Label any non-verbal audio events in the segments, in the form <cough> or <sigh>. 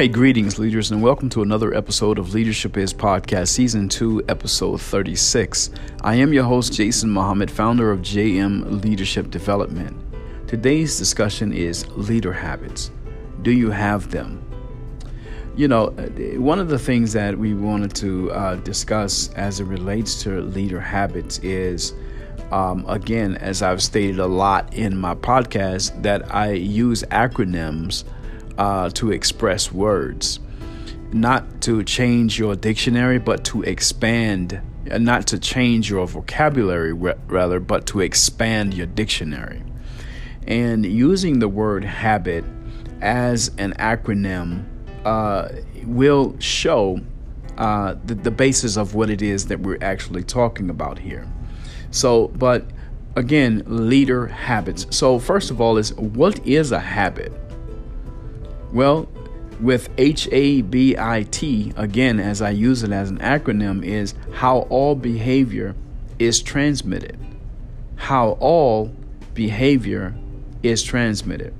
Hey, greetings, leaders, and welcome to another episode of Leadership Is Podcast, Season 2, Episode 36. I am your host, Jason Muhammad, founder of JM Leadership Development. Today's discussion is leader habits. Do you have them? You know, one of the things that we wanted to uh, discuss as it relates to leader habits is. Um, again, as I've stated a lot in my podcast, that I use acronyms uh, to express words, not to change your dictionary, but to expand, uh, not to change your vocabulary, rather, but to expand your dictionary. And using the word habit as an acronym uh, will show uh, the, the basis of what it is that we're actually talking about here. So, but again, leader habits. So, first of all, is what is a habit? Well, with H A B I T, again, as I use it as an acronym, is how all behavior is transmitted. How all behavior is transmitted.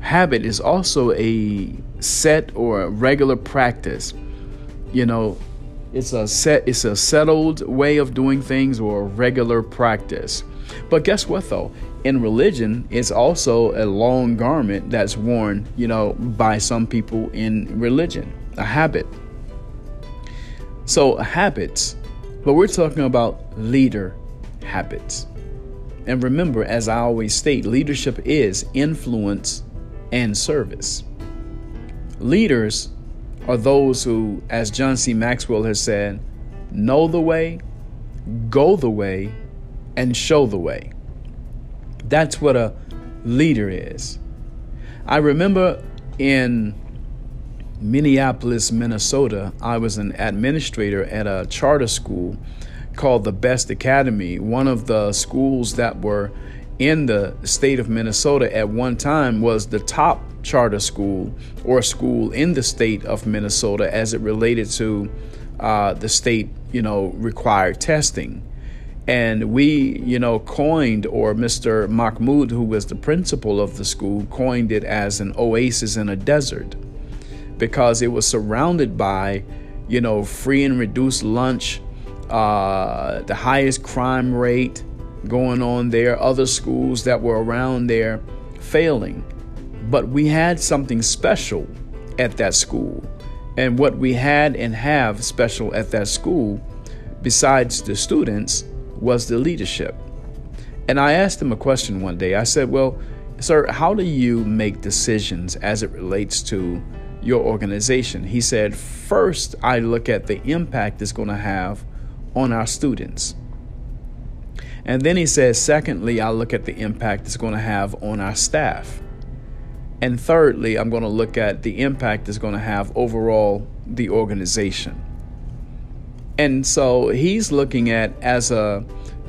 Habit is also a set or a regular practice. You know, it's a set it's a settled way of doing things or a regular practice. But guess what though? in religion it's also a long garment that's worn, you know, by some people in religion, a habit. So, habits, but we're talking about leader habits. And remember, as I always state, leadership is influence and service. Leaders are those who, as John C. Maxwell has said, know the way, go the way, and show the way. That's what a leader is. I remember in Minneapolis, Minnesota, I was an administrator at a charter school called the Best Academy, one of the schools that were in the state of Minnesota at one time was the top charter school or school in the state of Minnesota as it related to uh, the state, you know, required testing. And we, you know, coined, or Mr. Mahmoud, who was the principal of the school, coined it as an oasis in a desert because it was surrounded by, you know, free and reduced lunch, uh, the highest crime rate going on there, other schools that were around there failing. But we had something special at that school. And what we had and have special at that school, besides the students, was the leadership. And I asked him a question one day. I said, Well, sir, how do you make decisions as it relates to your organization? He said, First, I look at the impact it's going to have on our students. And then he says, Secondly, I look at the impact it's going to have on our staff. And thirdly, I'm going to look at the impact it's going to have overall the organization. And so he's looking at as a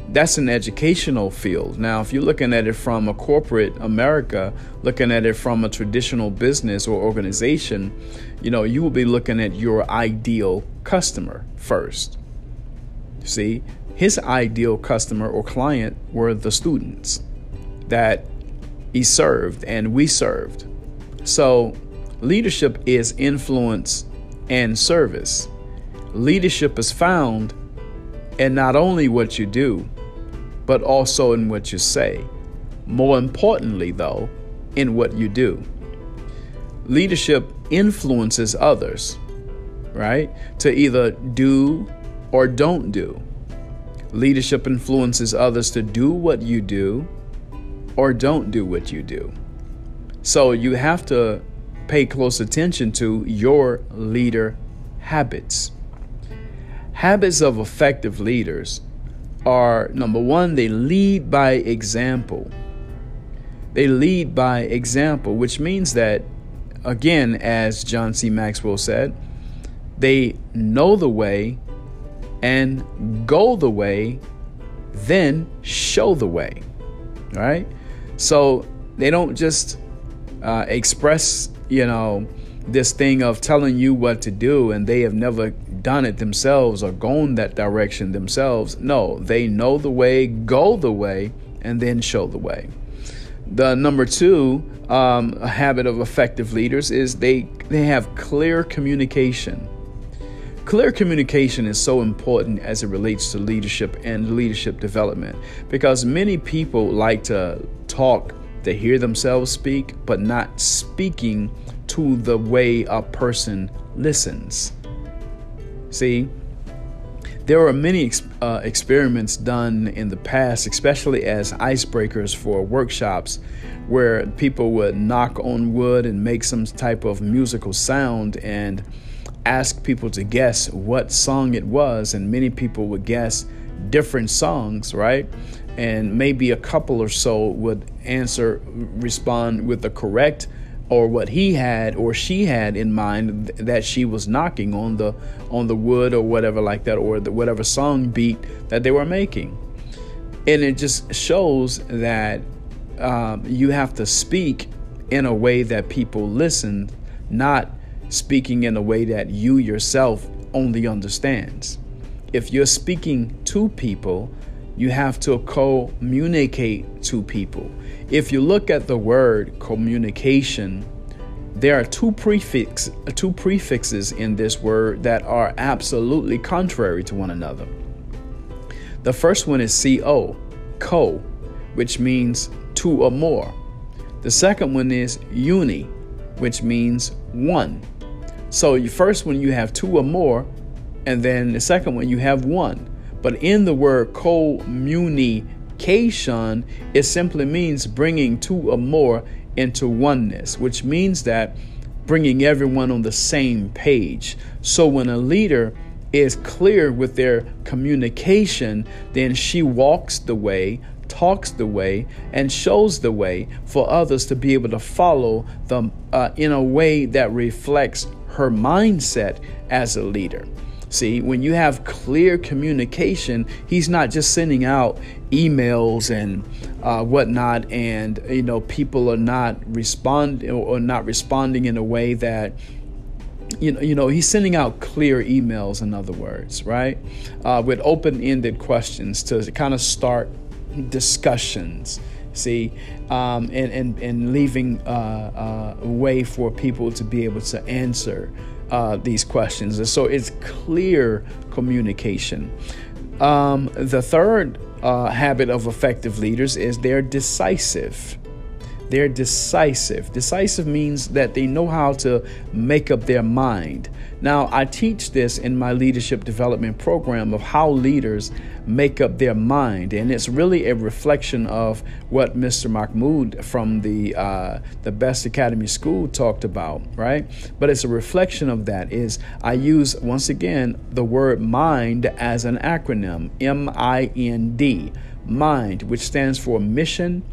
that's an educational field. Now, if you're looking at it from a corporate America, looking at it from a traditional business or organization, you know, you will be looking at your ideal customer first. See, his ideal customer or client were the students that he served and we served. So, leadership is influence and service. Leadership is found in not only what you do, but also in what you say. More importantly, though, in what you do. Leadership influences others, right? To either do or don't do. Leadership influences others to do what you do or don't do what you do. So you have to pay close attention to your leader habits. Habits of effective leaders are number one, they lead by example. They lead by example, which means that, again, as John C. Maxwell said, they know the way and go the way, then show the way. Right? So they don't just uh, express, you know, this thing of telling you what to do and they have never done it themselves or gone that direction themselves. No, they know the way, go the way, and then show the way. The number two, um, habit of effective leaders is they they have clear communication. Clear communication is so important as it relates to leadership and leadership development because many people like to talk to hear themselves speak, but not speaking to the way a person listens. See, there were many uh, experiments done in the past, especially as icebreakers for workshops, where people would knock on wood and make some type of musical sound and ask people to guess what song it was. And many people would guess different songs, right? And maybe a couple or so would answer, respond with the correct or what he had or she had in mind that she was knocking on the on the wood or whatever like that or the, whatever song beat that they were making and it just shows that um, you have to speak in a way that people listen not speaking in a way that you yourself only understands if you're speaking to people you have to communicate to people. If you look at the word communication, there are two prefix two prefixes in this word that are absolutely contrary to one another. The first one is co, co, which means two or more. The second one is uni, which means one. So you first one you have two or more, and then the second one you have one. But in the word communication, it simply means bringing two or more into oneness, which means that bringing everyone on the same page. So when a leader is clear with their communication, then she walks the way, talks the way, and shows the way for others to be able to follow them uh, in a way that reflects her mindset as a leader. See, when you have clear communication, he's not just sending out emails and uh, whatnot, and you know people are not respond or not responding in a way that you know, you know, he's sending out clear emails, in other words, right? Uh, with open ended questions to kind of start discussions, see, um, and, and, and leaving uh, uh, a way for people to be able to answer uh, these questions. And so it's clear communication. Um, the third uh, habit of effective leaders is they're decisive. They're decisive. Decisive means that they know how to make up their mind. Now, I teach this in my leadership development program of how leaders make up their mind, and it's really a reflection of what Mr. Mahmoud from the uh, the Best Academy School talked about, right? But it's a reflection of that. Is I use once again the word mind as an acronym, M I N D, mind, which stands for mission,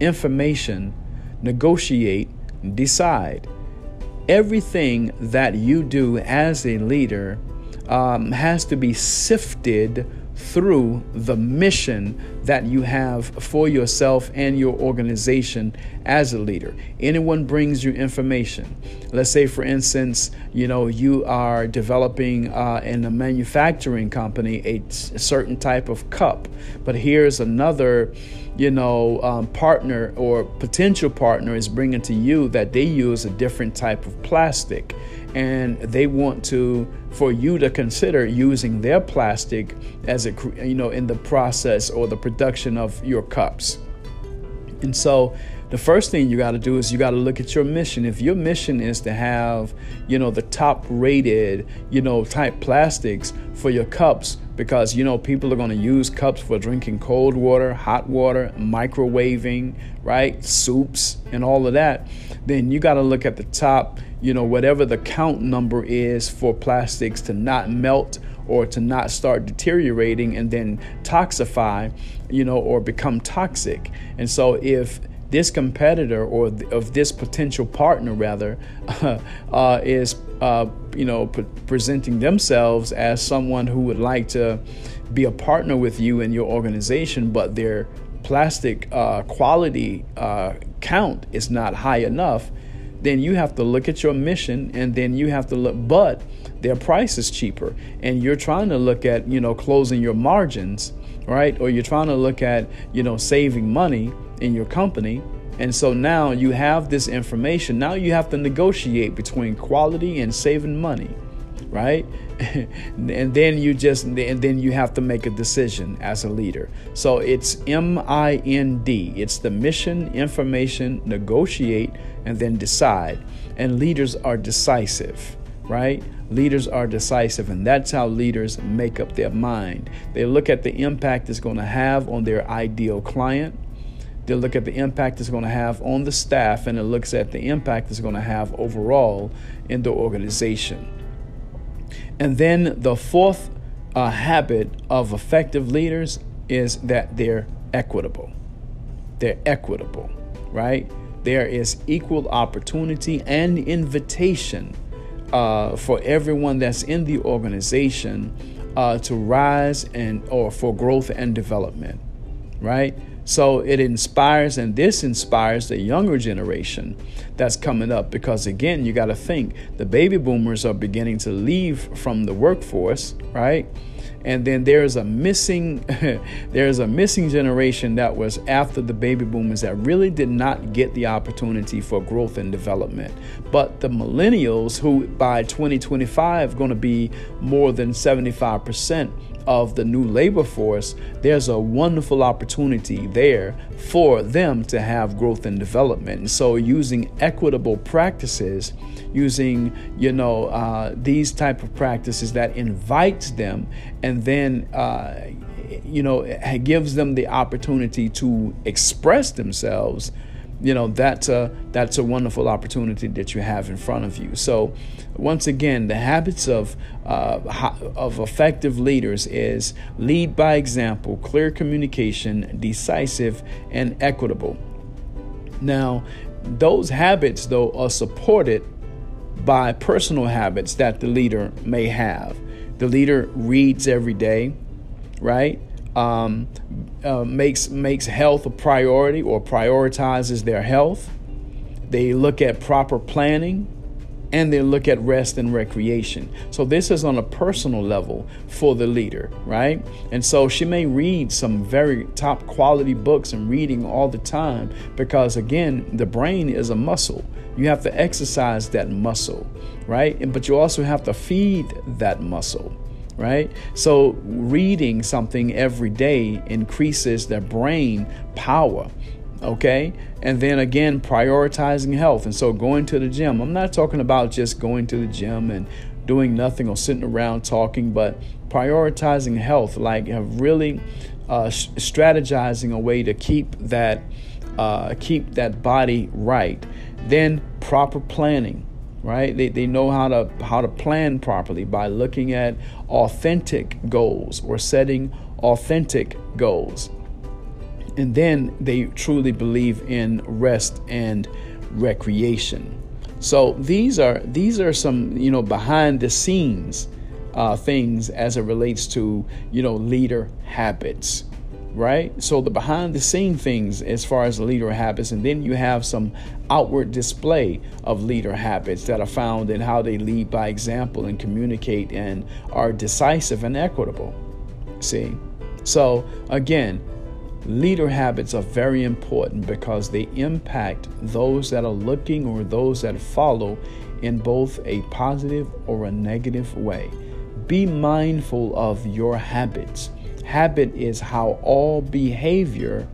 information, negotiate, decide. Everything that you do as a leader um, has to be sifted through the mission that you have for yourself and your organization as a leader. Anyone brings you information. Let's say, for instance, you know you are developing uh, in a manufacturing company a, a certain type of cup, but here's another you know, um, partner or potential partner is bringing to you that they use a different type of plastic and they want to for you to consider using their plastic as a you know in the process or the production of your cups and so the first thing you got to do is you got to look at your mission. If your mission is to have, you know, the top rated, you know, type plastics for your cups, because, you know, people are going to use cups for drinking cold water, hot water, microwaving, right? Soups and all of that, then you got to look at the top, you know, whatever the count number is for plastics to not melt or to not start deteriorating and then toxify, you know, or become toxic. And so if this competitor or of this potential partner rather <laughs> uh, is uh, you know presenting themselves as someone who would like to be a partner with you in your organization but their plastic uh, quality uh, count is not high enough then you have to look at your mission and then you have to look but their price is cheaper. And you're trying to look at you know closing your margins right? Or you're trying to look at you know saving money in your company And so now you have this information. Now you have to negotiate between quality and saving money, right? <laughs> and then you just and then you have to make a decision as a leader. So it's M I N D. It's the mission, information, negotiate, and then decide. And leaders are decisive, right? Leaders are decisive, and that's how leaders make up their mind. They look at the impact it's going to have on their ideal client they look at the impact it's going to have on the staff and it looks at the impact it's going to have overall in the organization. And then the fourth uh, habit of effective leaders is that they're equitable. They're equitable, right? There is equal opportunity and invitation uh, for everyone that's in the organization uh, to rise and or for growth and development, right? So it inspires and this inspires the younger generation that's coming up because again, you got to think the baby boomers are beginning to leave from the workforce, right? And then there's a missing <laughs> there's a missing generation that was after the baby boomers that really did not get the opportunity for growth and development. But the millennials who by 2025 going to be more than 75% of the new labor force, there's a wonderful opportunity there for them to have growth and development. So, using equitable practices, using you know uh, these type of practices that invites them, and then uh, you know gives them the opportunity to express themselves you know that's a that's a wonderful opportunity that you have in front of you. So once again the habits of uh, of effective leaders is lead by example clear communication decisive and equitable. Now those habits though are supported by personal habits that the leader may have. The leader reads every day right um, uh, makes makes health a priority or prioritizes their health. They look at proper planning and they look at rest and recreation. So this is on a personal level for the leader, right? And so she may read some very top quality books and reading all the time because again, the brain is a muscle. You have to exercise that muscle, right? And but you also have to feed that muscle right? So, reading something every day increases their brain power, okay? And then again, prioritizing health. And so, going to the gym, I'm not talking about just going to the gym and doing nothing or sitting around talking, but prioritizing health, like really uh, strategizing a way to keep that. Uh, keep that body right. Then proper planning right? They, they know how to how to plan properly by looking at authentic goals or setting authentic goals. And then they truly believe in rest and recreation. So these are these are some you know behind the scenes uh, things as it relates to you know leader habits right? So the behind the scene things as far as leader habits, and then you have some outward display of leader habits that are found in how they lead by example and communicate and are decisive and equitable. See? So again, leader habits are very important because they impact those that are looking or those that follow in both a positive or a negative way. Be mindful of your habits Habit is how all behavior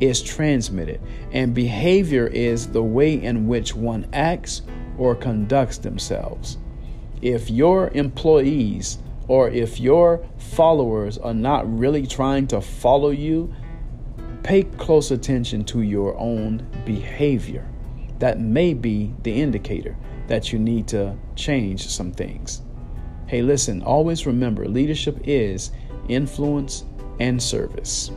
is transmitted, and behavior is the way in which one acts or conducts themselves. If your employees or if your followers are not really trying to follow you, pay close attention to your own behavior. That may be the indicator that you need to change some things. Hey, listen, always remember leadership is influence, and service.